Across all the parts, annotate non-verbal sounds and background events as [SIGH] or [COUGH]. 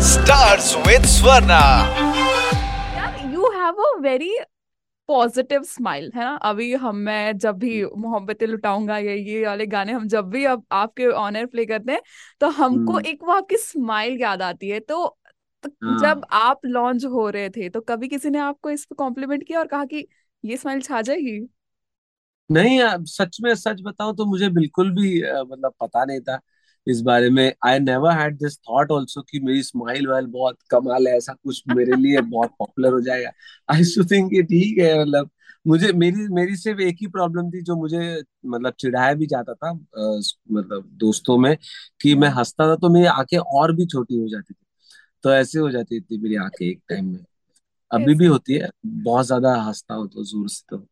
Stars with Swarna. You have a very positive smile है ना? अभी हम मैं जब भी मोहब्बतें लुटाऊँगा या ये वाले गाने हम जब भी अब आपके ऑन एयर प्ले करते हैं तो हमको हम्म, एक वो आपकी स्माइल याद आती है। तो, तो जब हाँ आप लॉन्च हो रहे थे तो कभी किसी ने आपको इस पे कॉम्प्लीमेंट किया और कहा कि ये स्माइल छा जाएगी? नहीं सच में सच बताऊँ तो मुझे बिल्कुल भी मतलब पता नहीं था। इस बारे में I never had this thought also कि मेरी स्माइल वाइल बहुत कमाल है ऐसा कुछ मेरे लिए बहुत पॉपुलर हो जाएगा। आई टू थिंक ये ठीक है मतलब मुझे मेरी मेरी सिर्फ़ एक ही प्रॉब्लम थी जो मुझे मतलब चिढ़ाया भी जाता था अ, मतलब दोस्तों में कि मैं हंसता था तो मेरी आँखें और भी छोटी हो जाती थी। तो ऐसे हो जाती थी मेरी आँखें एक टाइम में। अभी भी होती है बहुत ज़्यादा हंसता हूँ तो ज़ोर से तो।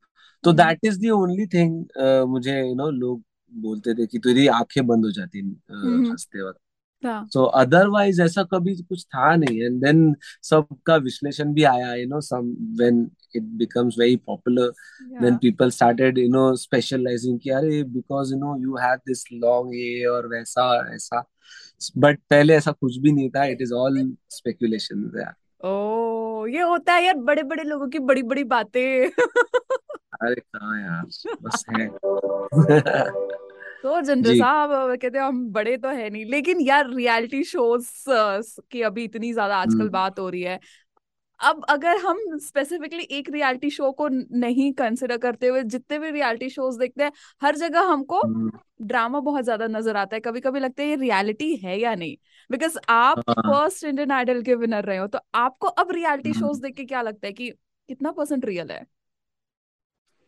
तो that is the only thing मुझे यू नो लोग बोलते थे कि तेरी आँखें बंद हो जाती हम्म हम्म, हँसते वक्त। हाँ। सो अदरवाइज़ ऐसा कभी कुछ था नहीं एंड देन सबका विश्लेषण भी आया you know some when it becomes very popular then people started you know specialising कि अरे because you know you have this long ये और वैसा ऐसा। बट पहले ऐसा कुछ भी नहीं था। इट इज़ ऑल स्पेकुलेशन यार ओ ये होता है यार बड़े बड़े लोगों की बड़ी बड़ी बातें। अरे कहाँ यार बस है। [LAUGHS] [LAUGHS] तो जनरल साहब कहते हैं हम बड़े तो है नहीं। लेकिन यार रियलिटी शोज़ की अभी इतनी ज़्यादा आजकल हम्म। बात हो रही है। अब अगर हम स्पेसिफिकली एक रियलिटी शो को नहीं कंसिडर करते हुए जितने भी रियलिटी शोज़ देखते हैं हर जगह हमको हम्म, ड्रामा बहुत ज़्यादा नज़र आता है। कभी कभी लगता है ये रियलिटी है या नहीं? बिकॉज़ आप फ़र्स्ट इंडियन आइडल के विनर रहे हो तो आपको अब रियलिटी हम्म। शोज़ देख के क्या लगता है कि कितना परसेंट रियल है?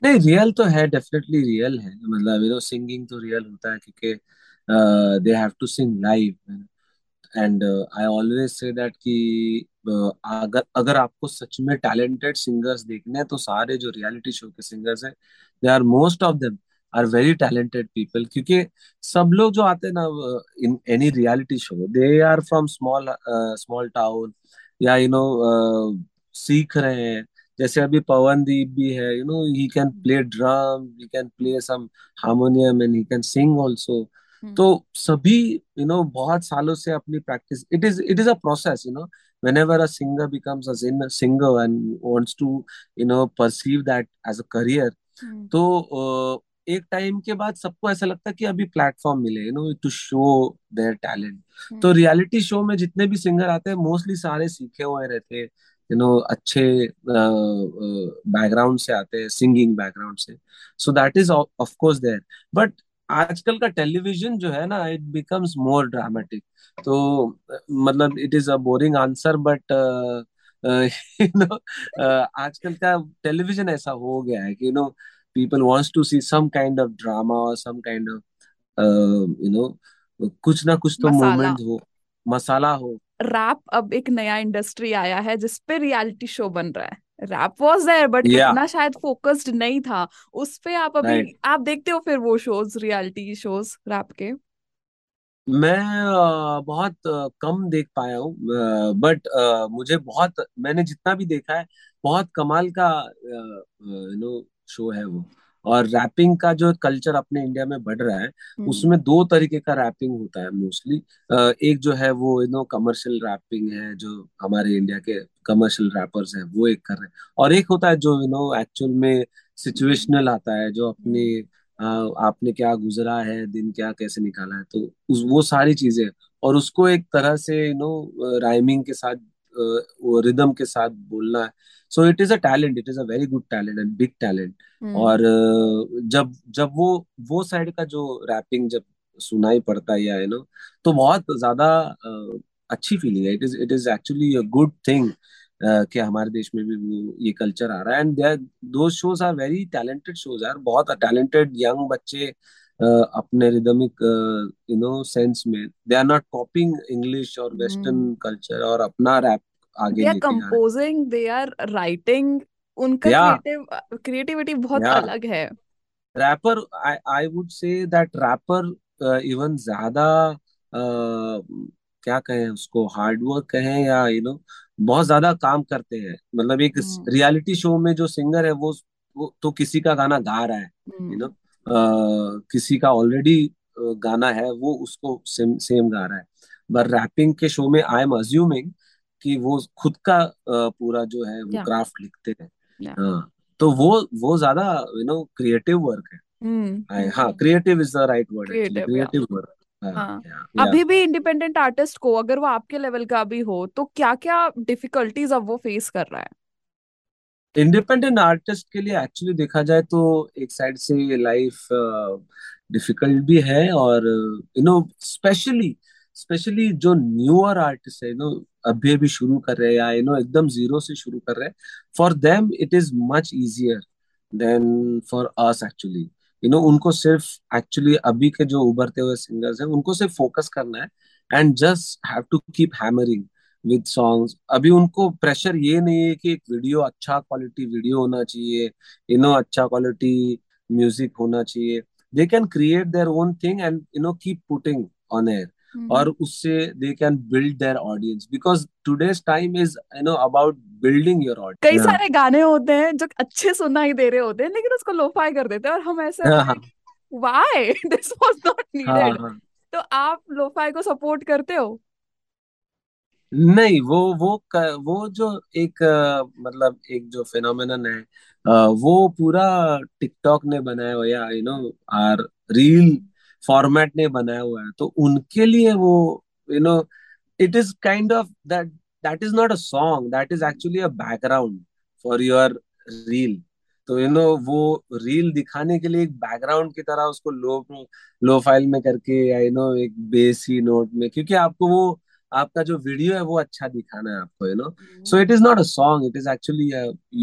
नहीं रियल तो है डेफिनेटली रियल है। मतलब यू नो सिंगिंग तो रियल होता है क्योंकि they have to sing live and I always say that कि uh, अगर अगर आपको सच में टैलेंटेड सिंगर्स देखने हैं तो सारे जो रियलिटी शो के सिंगर्स हैं they are most of them are very talented people क्योंकि सब लोग जो आते हैं ना in any reality show they are from small small town या यू नो सीख रहे हैं। जैसे अभी पवनदीप भी है you know he can play drum he can play some harmonium and he can sing also तो सभी यू नो बहुत सालों से अपनी practice it is it is a process you know whenever a singer becomes a sin- singer and wants to you know perceive that as a career hmm तो एक time के बाद सबको ऐसा लगता है कि अभी प्लेटफॉर्म मिले you know to show their talent तो रियलिटी शो में जितने भी सिंगर आते हैं मोस्टली सारे सीखे हुए रहते हैं। यू नो अच्छे बैकग्राउंड से आते हैं सिंगिंग बैकग्राउंड से। So that is of course there but आजकल का टेलीविज़न जो है ना इट बिकम्स मोर ड्रामेटिक तो मतलब it is a boring answer but you know आजकल का टेलीविज़न ऐसा हो गया है कि you know people wants to see some kind of drama और some kind of you know कुछ ना कुछ तो मोमेंट हो मसाला हो। रैप अब एक नया इंडस्ट्री आया है जिसपे रियलिटी शो बन रहा है। रैप वाज देयर बट इतना शायद फोकस्ड नहीं था। उस पे आप अभी राइट आप देखते हो फिर वो शोज़ रियलिटी शोज़ रैप के? मैं बहुत कम देख पाया हूँ बट मुझे बहुत मैंने जितना भी देखा है बहुत कमाल का यू नो शो है वो। और रैपिंग का जो कल्चर अपने इंडिया में बढ़ रहा है उसमें दो तरीके का रैपिंग होता है मोस्टली। एक जो है वो यू नो कमर्शियल रैपिंग है जो हमारे इंडिया के कमर्शियल रैपर्स हैं वो एक कर रहे हैं। और एक होता है जो यू नो एक्चुअल में सिचुएशनल आता है जो अपने आपने क्या गुजरा है दिन क्या कैसे निकाला है तो उस वो सारी चीज़ें और उसको एक तरह से यू नो राइमिंग के साथ वो रिदम के साथ बोलना है। So it is a talent it is a very good talent and big talent और जब जब वो वो साइड का जो रैपिंग जब सुनाई पड़ता है या यू नो तो बहुत ज़्यादा अच्छी फीलिंग है। It is it is actually a good thing कि हमारे देश में भी वो ये कल्चर आ रहा है। And there though shows are very talented shows यार। बहुत टैलेंटेड यंग बच्चे अ, अपने रिदमिक यू नो सेंस में। They are not copying English और वेस्टर्न कल्चर और अपना रैप आगे they composing they are writing उनका क्रिएटिव क्रिएटिविटी बहुत अलग है। Rapper I I would say that rapper even ज़्यादा क्या कहें उसको हार्ड वर्क कहें या यू नो बहुत ज़्यादा काम करते हैं। मतलब एक रियलिटी शो में जो सिंगर है वो वो तो किसी का गाना गा रहा है यू नो हम्म किसी का ऑलरेडी गाना है वो उसको सेम सेम गा रहा है। बट रैपिंग के शो में आई एम अज्यूमिंग कि वो खुद का पूरा जो है वो क्राफ्ट लिखते हैं। हाँ तो वो वो ज़्यादा यू नो क्रिएटिव वर्क है। हम्म हाँ creative is the right word creative creative work हाँ अभी भी इंडिपेंडेंट आर्टिस्ट को अगर वो आपके लेवल का भी हो तो क्या क्या डिफिकल्टीज अब वो फेस कर रहा है? इंडिपेंडेंट आर्टिस्ट के लिए एक्चुअली देखा जाए तो एक साइड से लाइफ डिफ़िकल्ट भी है और यू नो स्पेशली स्पेशली जो न्यूअर आर्टिस्ट है यू नो अभी अभी शुरू कर रहे हैं या यू नो एकदम ज़ीरो से शुरू कर रहे हैं। For them it is much easier than for us actually you know उनको सिर्फ़ एक्चुअली अभी के जो उभरते हुए सिंगर्स हैं, उनको सिर्फ़ फोकस करना है and just have to keep hammering with songs अभी उनको प्रेशर ये नहीं है कि एक वीडियो अच्छा क्वालिटी वीडियो होना चाहिए यू नो अच्छा क्वालिटी म्यूज़िक होना चाहिए। They can create their own thing and you know keep putting on air और उससे they can build their audience because today's time is you know about building your audience कई सारे गाने होते हैं जो अच्छे सुनाई दे रहे होते हैं लेकिन उसको लोफाई कर देते हैं और हम ऐसे why this was not needed तो आप लोफाई को सपोर्ट करते हो? नहीं वो वो वो जो एक मतलब एक जो फिनोमेनन है वो पूरा टिकटॉक ने बनाया हुआ या you know are reel format ने बनाया हुआ है तो उनके लिए वो you know it is kind of that that is not a song that is actually a background for your reel तो यू नो वो रील दिखाने के लिए एक बैकग्राउंड की तरह उसको लो लो फ़ाइल में करके या यू नो एक बेसी नोट में क्योंकि आपको वो आपका जो वीडियो है वो अच्छा दिखाना है आपको you know so it is not a song it is actually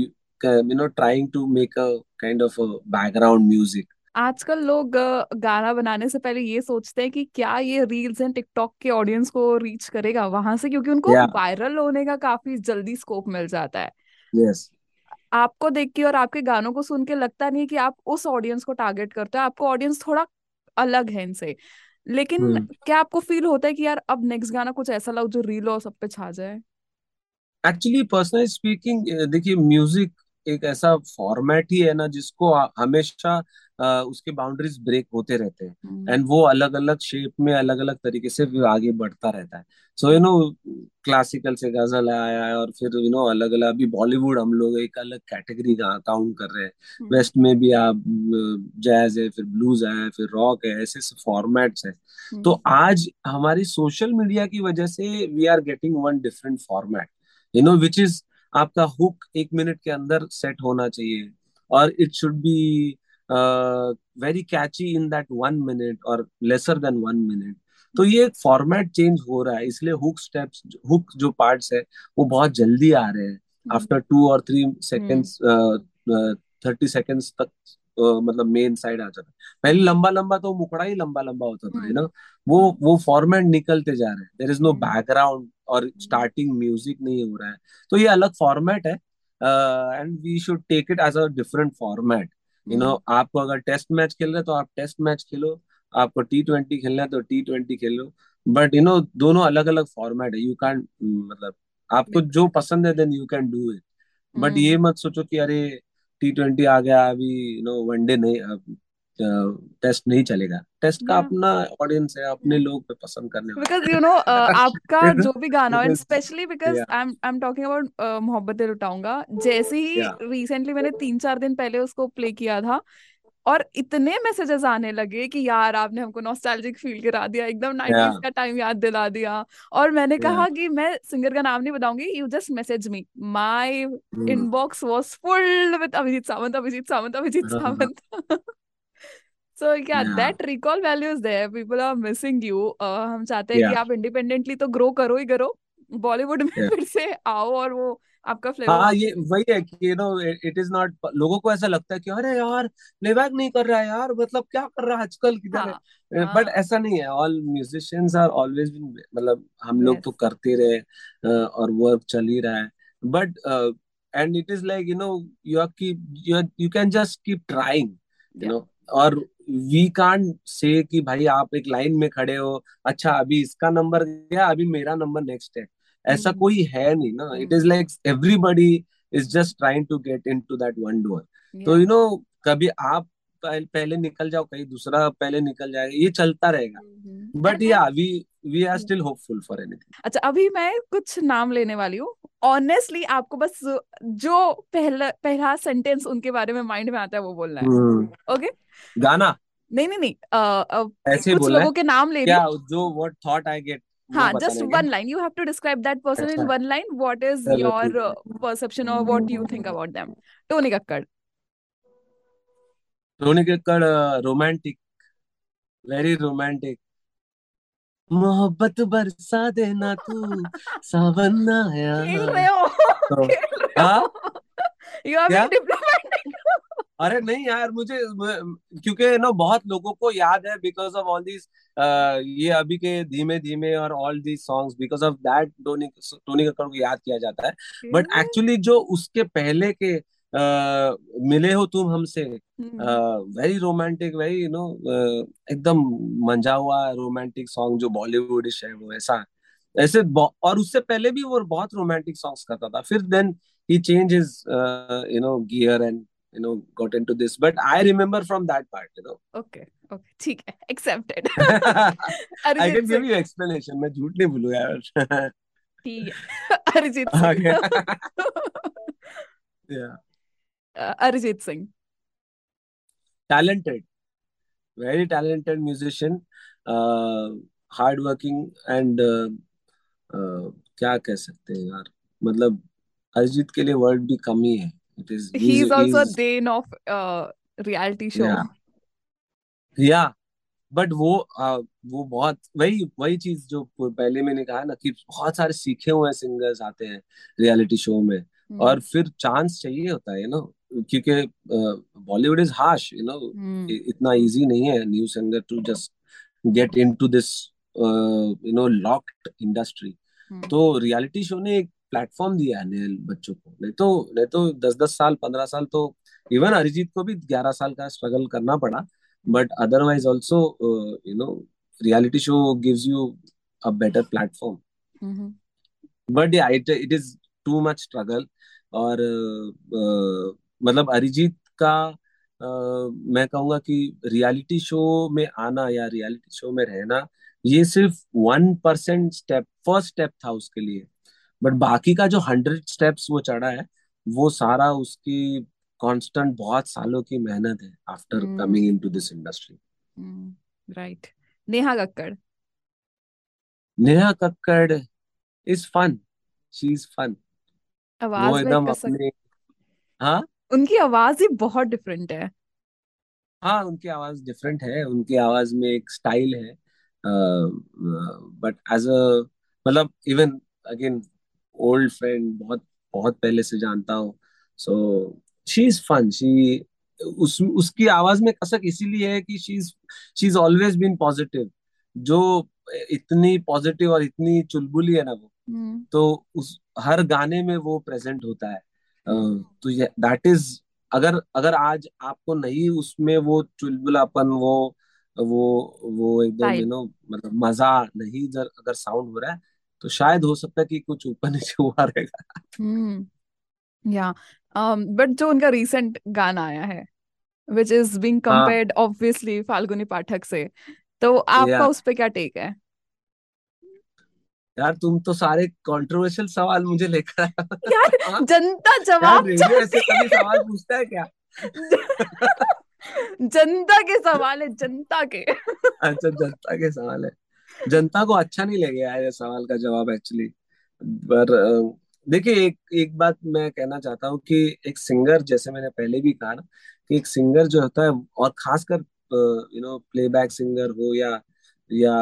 you know trying to make a kind of background music आजकल लोग गाना बनाने से पहले ये सोचते हैं कि क्या ये रील्स एंड टिकटॉक के ऑडियंस को रीच करेगा वहाँ से क्योंकि उनको yeah. वायरल होने का काफ़ी जल्दी स्कोप मिल जाता है yes. आपको देख के और आपके गानों को सुन के लगता नहीं कि आप उस ऑडियंस को टारगेट करते हो आपको ऑडियंस थोड़ा अलग है इनसे लेकिन hmm. क्या आपको फील होता है कि यार अब नेक्स्ट गाना कुछ ऐसा लग जो रील और सब पे छा जाए एक्चुअली पर्सनली स्पीकिंग देखिए म्यूज़िक एक ऐसा फॉर्मेट ही है ना जिसको हमेशा उसके बाउंड्रीज ब्रेक होते रहते हैं एंड हम्म। वो अलग अलग शेप में अलग अलग तरीके से आगे बढ़ता रहता है सो यू नो क्लासिकल से गज़ल आया है और फिर यू you नो know, अलग अलग अभी बॉलीवुड हम लोग एक अलग कैटेगरी का काउंट कर रहे हैं वेस्ट हम्म। में भी आप जैज है फिर ब्लूज है फिर रॉक है ऐसे ऐसे फॉर्मेट्स है तो हम्म। आज हमारी सोशल मीडिया की वजह से we are getting one different format you know which is आपका हुक एक मिनट के अंदर सेट होना चाहिए और it should be very catchy in that one minute और लेसर देन वन मिनट तो ये एक फॉर्मेट चेंज हो रहा है इसलिए हुक स्टेप्स हुक जो पार्ट्स है वो बहुत जल्दी आ रहे हैं. आफ्टर टू और थ्री सेकेंड्स थर्टी सेकेंड्स तक uh, मतलब मेन साइड आ जाता है. पहले लंबा लंबा तो मुकड़ा ही लंबा लंबा होता था ना वो वो फॉर्मेट निकलते जा रहे हैं. देर इज़ नो बैकग्राउंड और स्टार्टिंग म्यूज़िक नहीं हो रहा है. तो ये अलग फॉर्मेट है and we should take it as a different format you know आपको अगर टेस्ट मैच खेल रहे तो आप टेस्ट मैच खेलो। आपको टी ट्वेंटी खेलना है तो टी ट्वेंटी खेलो। बट यू नो दोनों अलग अलग फॉर्मेट है यू कैन मतलब आपको जो पसंद है then you can do it but ये मत सोचो कि अरे टी ट्वेंटी आ गया अभी यू नो वनडे नहीं टेस्ट नहीं चलेगा। टेस्ट का अपना ऑडियंस है अपने लोग पे पसंद करने बिकॉज़ यू नो आपका जो भी गाना है specially because I am I am talking about मोहब्बत लुटाऊँगा। जैसे ही रिसेंटली मैंने तीन चार दिन पहले उसको प्ले किया था और इतने मैसेजेस आने लगे कि यार आपने हमको नॉस्टैल्जिक फील करा दिया। एकदम नाइनटीज का टाइम याद दिला दिया। और मैंने कहा कि मैं सिंगर का नाम नहीं बताऊँगी you just message me my inbox was full with Abhijeet Sawant Abhijeet Sawant Abhijeet Sawant so क्या that recall value is there people are missing you हम चाहते हैं yeah. कि आप इंडिपेंडेंटली तो ग्रो करो ही करो. बॉलीवुड में yeah. फिर से आओ और वो आपका फ्लेवर हाँ ये वही है कि you know it is not लोगों को ऐसा लगता है कि अरे यार प्लेबैक नहीं कर रहा है यार मतलब क्या कर रहा है आजकल किधर हाँ, है बट हाँ. ऐसा नहीं है। All musicians are always been मतलब हम लोग तो करते रहे और वर्क चल ही रहा है। But and it is like you know you are keep you can just keep trying you know और वी कान से कि भाई आप एक लाइन में खड़े हो। अच्छा अभी इसका नंबर गया अभी मेरा नंबर नेक्स्ट है। ऐसा mm-hmm. कोई है नहीं ना। It is like everybody is just trying to get in to that one door तो यू नो कभी आप पहले निकल जाओ कहीं दूसरा पहले निकल जाएगा ये चलता रहेगा। But yeah we we are still hopeful for anything अच्छा अभी मैं कुछ नाम लेने वाली हूँ। ऑनेस्टली आपको बस जो पहला पहला सेंटेंस उनके बारे में माइंड में आता है वो बोलना है। ओके गाना? नहीं नहीं नहीं अ, अ, ऐसे कुछ लोगों के नाम ले क्या जो व्हाट थॉट आई गेट हाँ just one line you have to describe that person in one line what is your perception और what you think about them Tony Kakkar Tony Kakkar romantic very romantic मोहब्बत बरसा देना तू सावन आया खेल रहे हो तो [LAUGHS] खेल रहे हाँ। यू आर बीइंग डिप्लोमेटिक अरे नहीं यार मुझे क्योंकि नो बहुत लोगों को याद है बिकॉज़ ऑफ़ ऑल दीज ये अभी के धीमे धीमे और all these songs because of that Tony Tony Kakkar को याद किया जाता है। बट एक्चुअली जो उसके पहले के uh, मिले हो तुम हमसे? Very romantic very you know एकदम मंजा हुआ रोमांटिक सॉन्ग जो बॉलीवुडिश है वो ऐसा। ऐसे और उससे पहले भी वो बहुत रोमांटिक सॉन्ग्स करता था। फिर then changed his uh, you know gear and you know got into this. But i remember from that part you know. Okay okay ठीक है accepted [LAUGHS] i can give you explanation मैं झूठ नहीं बोलूँ यार। ठीक है [LAUGHS] Arijit okay. [LAUGHS] Yeah. Arijit Singh. talented very talented musician uh, hard working and uh, uh, क्या कह सकते हैं यार? मतलब अरिजीत के लिए वर्ड भी कम ही है। It is he's Dane of uh, reality show. Yeah. या बट वो आ, वो बहुत वही वही चीज़ जो पहले मैंने कहा ना कि बहुत सारे सीखे हुए सिंगर्स आते हैं रियलिटी शो में। और हम्म फिर चांस चाहिए होता है यू नो क्योंकि Bollywood is harsh you know इतना इजी नहीं है new singer to just get into this you know locked industry तो रियलिटी शो ने एक प्लेटफॉर्म दिया है नए बच्चों को। नहीं तो नहीं तो दस दस साल पंद्रह साल तो इवन अरिजीत को भी ग्यारह साल का स्ट्रगल करना पड़ा। But otherwise also you know know show show gives you a better platform. Hmm but yeah it, it is too much struggle और uh, uh, मतलब अरिजीत का uh, मैं कहूँगा कि रियलिटी शो में आना या रियलिटी शो में रहना ये सिर्फ़ one percent step first step था उसके लिए। बट बाकी का जो हंड्रेड स्टेप्स वो चढ़ा है वो सारा उसकी कांस्टेंट बहुत सालों की मेहनत है after hmm. Coming into this industry. Hmm right. Neha Kakkar. Neha Kakkar is fun she is fun. वो आवाज़ एकदम अपने हाँ? उनकी आवाज़ ही बहुत डिफरेंट है। हाँ उनकी आवाज़ डिफरेंट है उनकी आवाज़ में एक स्टाइल है। बट एज अ मतलब इवन अगेन ओल्ड फ्रेंड बहुत बहुत पहले से जानता हूँ। So she is fun she उस उसकी आवाज़ में कसक इसीलिए है कि she is she is always been positive जो इतनी पॉजिटिव और इतनी चुलबुली है ना वो हम्म। तो उस हर गाने में वो प्रेजेंट होता है। तो ये दैट इज़ अगर अगर आज आपको नहीं उसमें वो चुलबुलापन वो वो वो एकदम यू नो मतलब मज़ा नहीं जर अगर साउंड हो रहा है तो शायद हो सकता है कि कुछ ऊपर नीचे हुआ रहेगा। हम्म या बट जो उनका रीसेंट गाना आया है which is being compared obviously Falguni Pathak से तो आपका या उस पे क्या टेक है? यार तुम तो सारे कंट्रोवर्शियल सवाल मुझे लेकर यार [LAUGHS] हाँ? जनता जवाब ऐसे कभी सवाल पूछता है क्या? [LAUGHS] जनता के सवाल है जनता के। अच्छा जनता के सवाल है। जनता को अच्छा नहीं लगेगा यार ये सवाल का जवाब एक्चुअली पर देखिए एक एक बात मैं कहना चाहता हूँ कि एक सिंगर जैसे मैंने पहले भी कहा ना कि एक सिंगर जो होता है और खासकर यू नो प्लेबैक सिंगर हो या या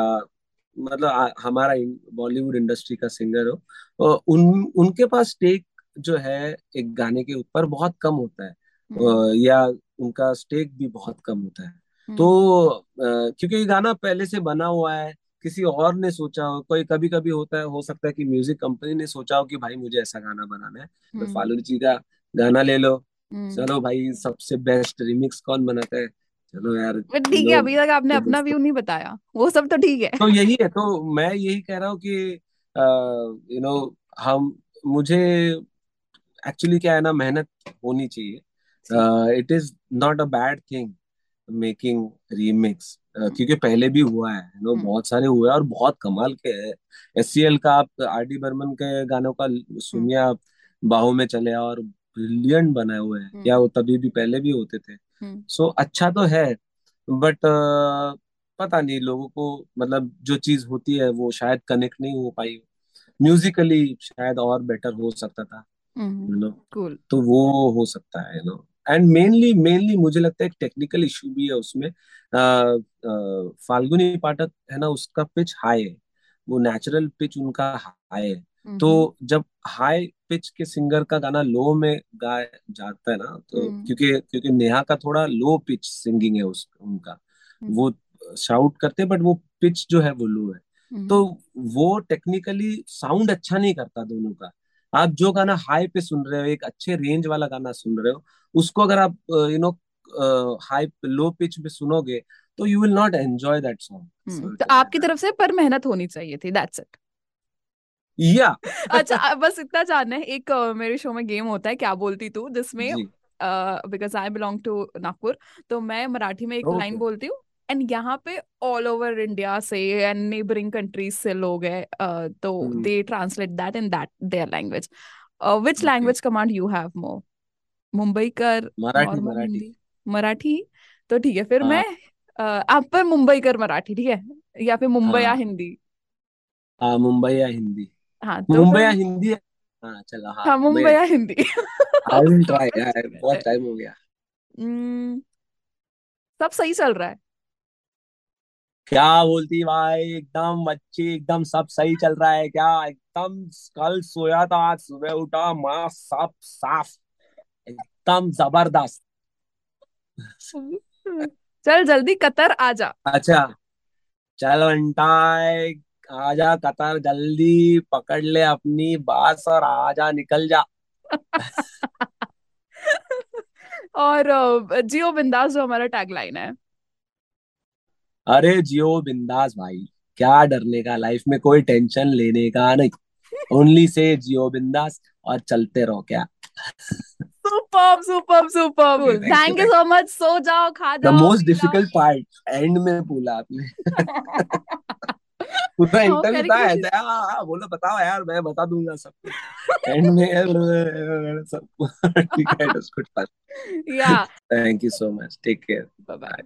मतलब हमारा बॉलीवुड इंडस्ट्री का सिंगर हो उन उनके पास टेक जो है एक गाने के ऊपर बहुत कम होता है हम्म। या उनका स्टेक भी बहुत कम होता है। तो हम्म क्योंकि ये गाना पहले से बना हुआ है किसी और ने सोचा हो कोई कभी कभी होता है हो सकता है कि म्यूज़िक कंपनी ने सोचा हो कि भाई मुझे ऐसा गाना बनाना है तो हम्म। फालू जी का गाना ले लो। चलो भाई सबसे बेस्ट रिमिक्स कौन बनाता है? चलो यार बट ठीक है अभी तक आपने अपना व्यू नहीं बताया। वो सब तो ठीक है। तो यही है तो मैं यही कह रहा हूँ कि यू नो हम मुझे एक्चुअली क्या है ना मेहनत होनी चाहिए। It is not a bad thing making remix क्योंकि पहले भी हुआ है नो हम्म। बहुत सारे हुए हैं और बहुत कमाल के हैं। एस का आप आर डी बर्मन के गानों का हम्म। सुनिए आप बाहों में चले और ब्रिलियंट बनाए हुए हैं। क्या वो तभी भी पहले भी होते थे? हम्म। सो अच्छा तो है बट uh, पता नहीं लोगों को मतलब जो चीज़ होती है वो शायद कनेक्ट नहीं हो पाई। म्यूजिकली शायद और बेटर हो सकता था यू नो कूल तो वो हो सकता है you know and mainly mainly मुझे लगता है एक टेक्निकल इशू भी है उसमें। फाल्गुनी पाठक है ना उसका पिच हाई है। वो नेचुरल पिच उनका हाई है। तो जब हाई पिच के सिंगर का गाना लो में गाया जाता है ना तो हम्म। क्योंकि क्योंकि नेहा का थोड़ा लो पिच सिंगिंग है उस उनका। हम्म। वो शाउट करते बट वो पिच जो है वो लो है। तो वो टेक्निकली साउंड अच्छा नहीं करता दोनों का। आप जो गाना हाई पे सुन रहे हो एक अच्छे रेंज वाला गाना सुन रहे हो उसको अगर आप you know high low pitch पे सुनोगे तो you will not enjoy that song तो आपकी तरफ़ से पर मेहनत होनी चाहिए थी दैट्स इट या। अच्छा बस इतना जानना है एक मेरे शो में गेम होता है क्या बोलती तू? जिसमें because I belong to Nagpur तो मैं मराठी में एक लाइन ओके बोलती हूँ एंड यहाँ पे ऑल ओवर इंडिया से एंड नेबरिंग कंट्रीज़ से लोग हैं तो they translate that in that their language which language command you have more Mumbai कर मराठी मराठी। मराठी? तो ठीक है फिर मैं हाँ अ, आप पर मुंबई कर मराठी ठीक है? या फिर मुंबई या हाँ। हिंदी? हाँ मुंबई या हिंदी। हाँ तो मुंबई या हिंदी है? हाँ चलो हाँ हाँ मुंबई मुंबई। या हिंदी। आई विल ट्राई यार बहुत टाइम हो गया। हम्म, सब सही चल रहा है। क्या बोलती भाई? एकदम अच्छी एकदम सब सही चल रहा है क्या? एकदम कल सोया था आज सुबह उठा माँ सब साफ़ एकदम ज़बरदस्त। चल जल्दी कतर आ जा। अच्छा चल बंटाए आजा कतर जल्दी पकड़ ले अपनी बास और आजा निकल जा। और जियो बिंदास जो हमारा टैगलाइन है। अरे जियो बिंदास भाई क्या डरने का लाइफ में कोई टेंशन लेने का नहीं। ओनली से जियो बिंदास और चलते रहो क्या। Super super super thank you so much सो जाओ खा जाओ the most difficult part end में बोला आपने। [LAUGHS] पूरा हाँ इंटरव्यू था ऐसे ऐसा हाँ हाँ बोलो बताओ यार मैं बता दूँगा सब कुछ। एंड में यार [LAUGHS] सब [LAUGHS] ठीक है good yeah thank you so much take care bye bye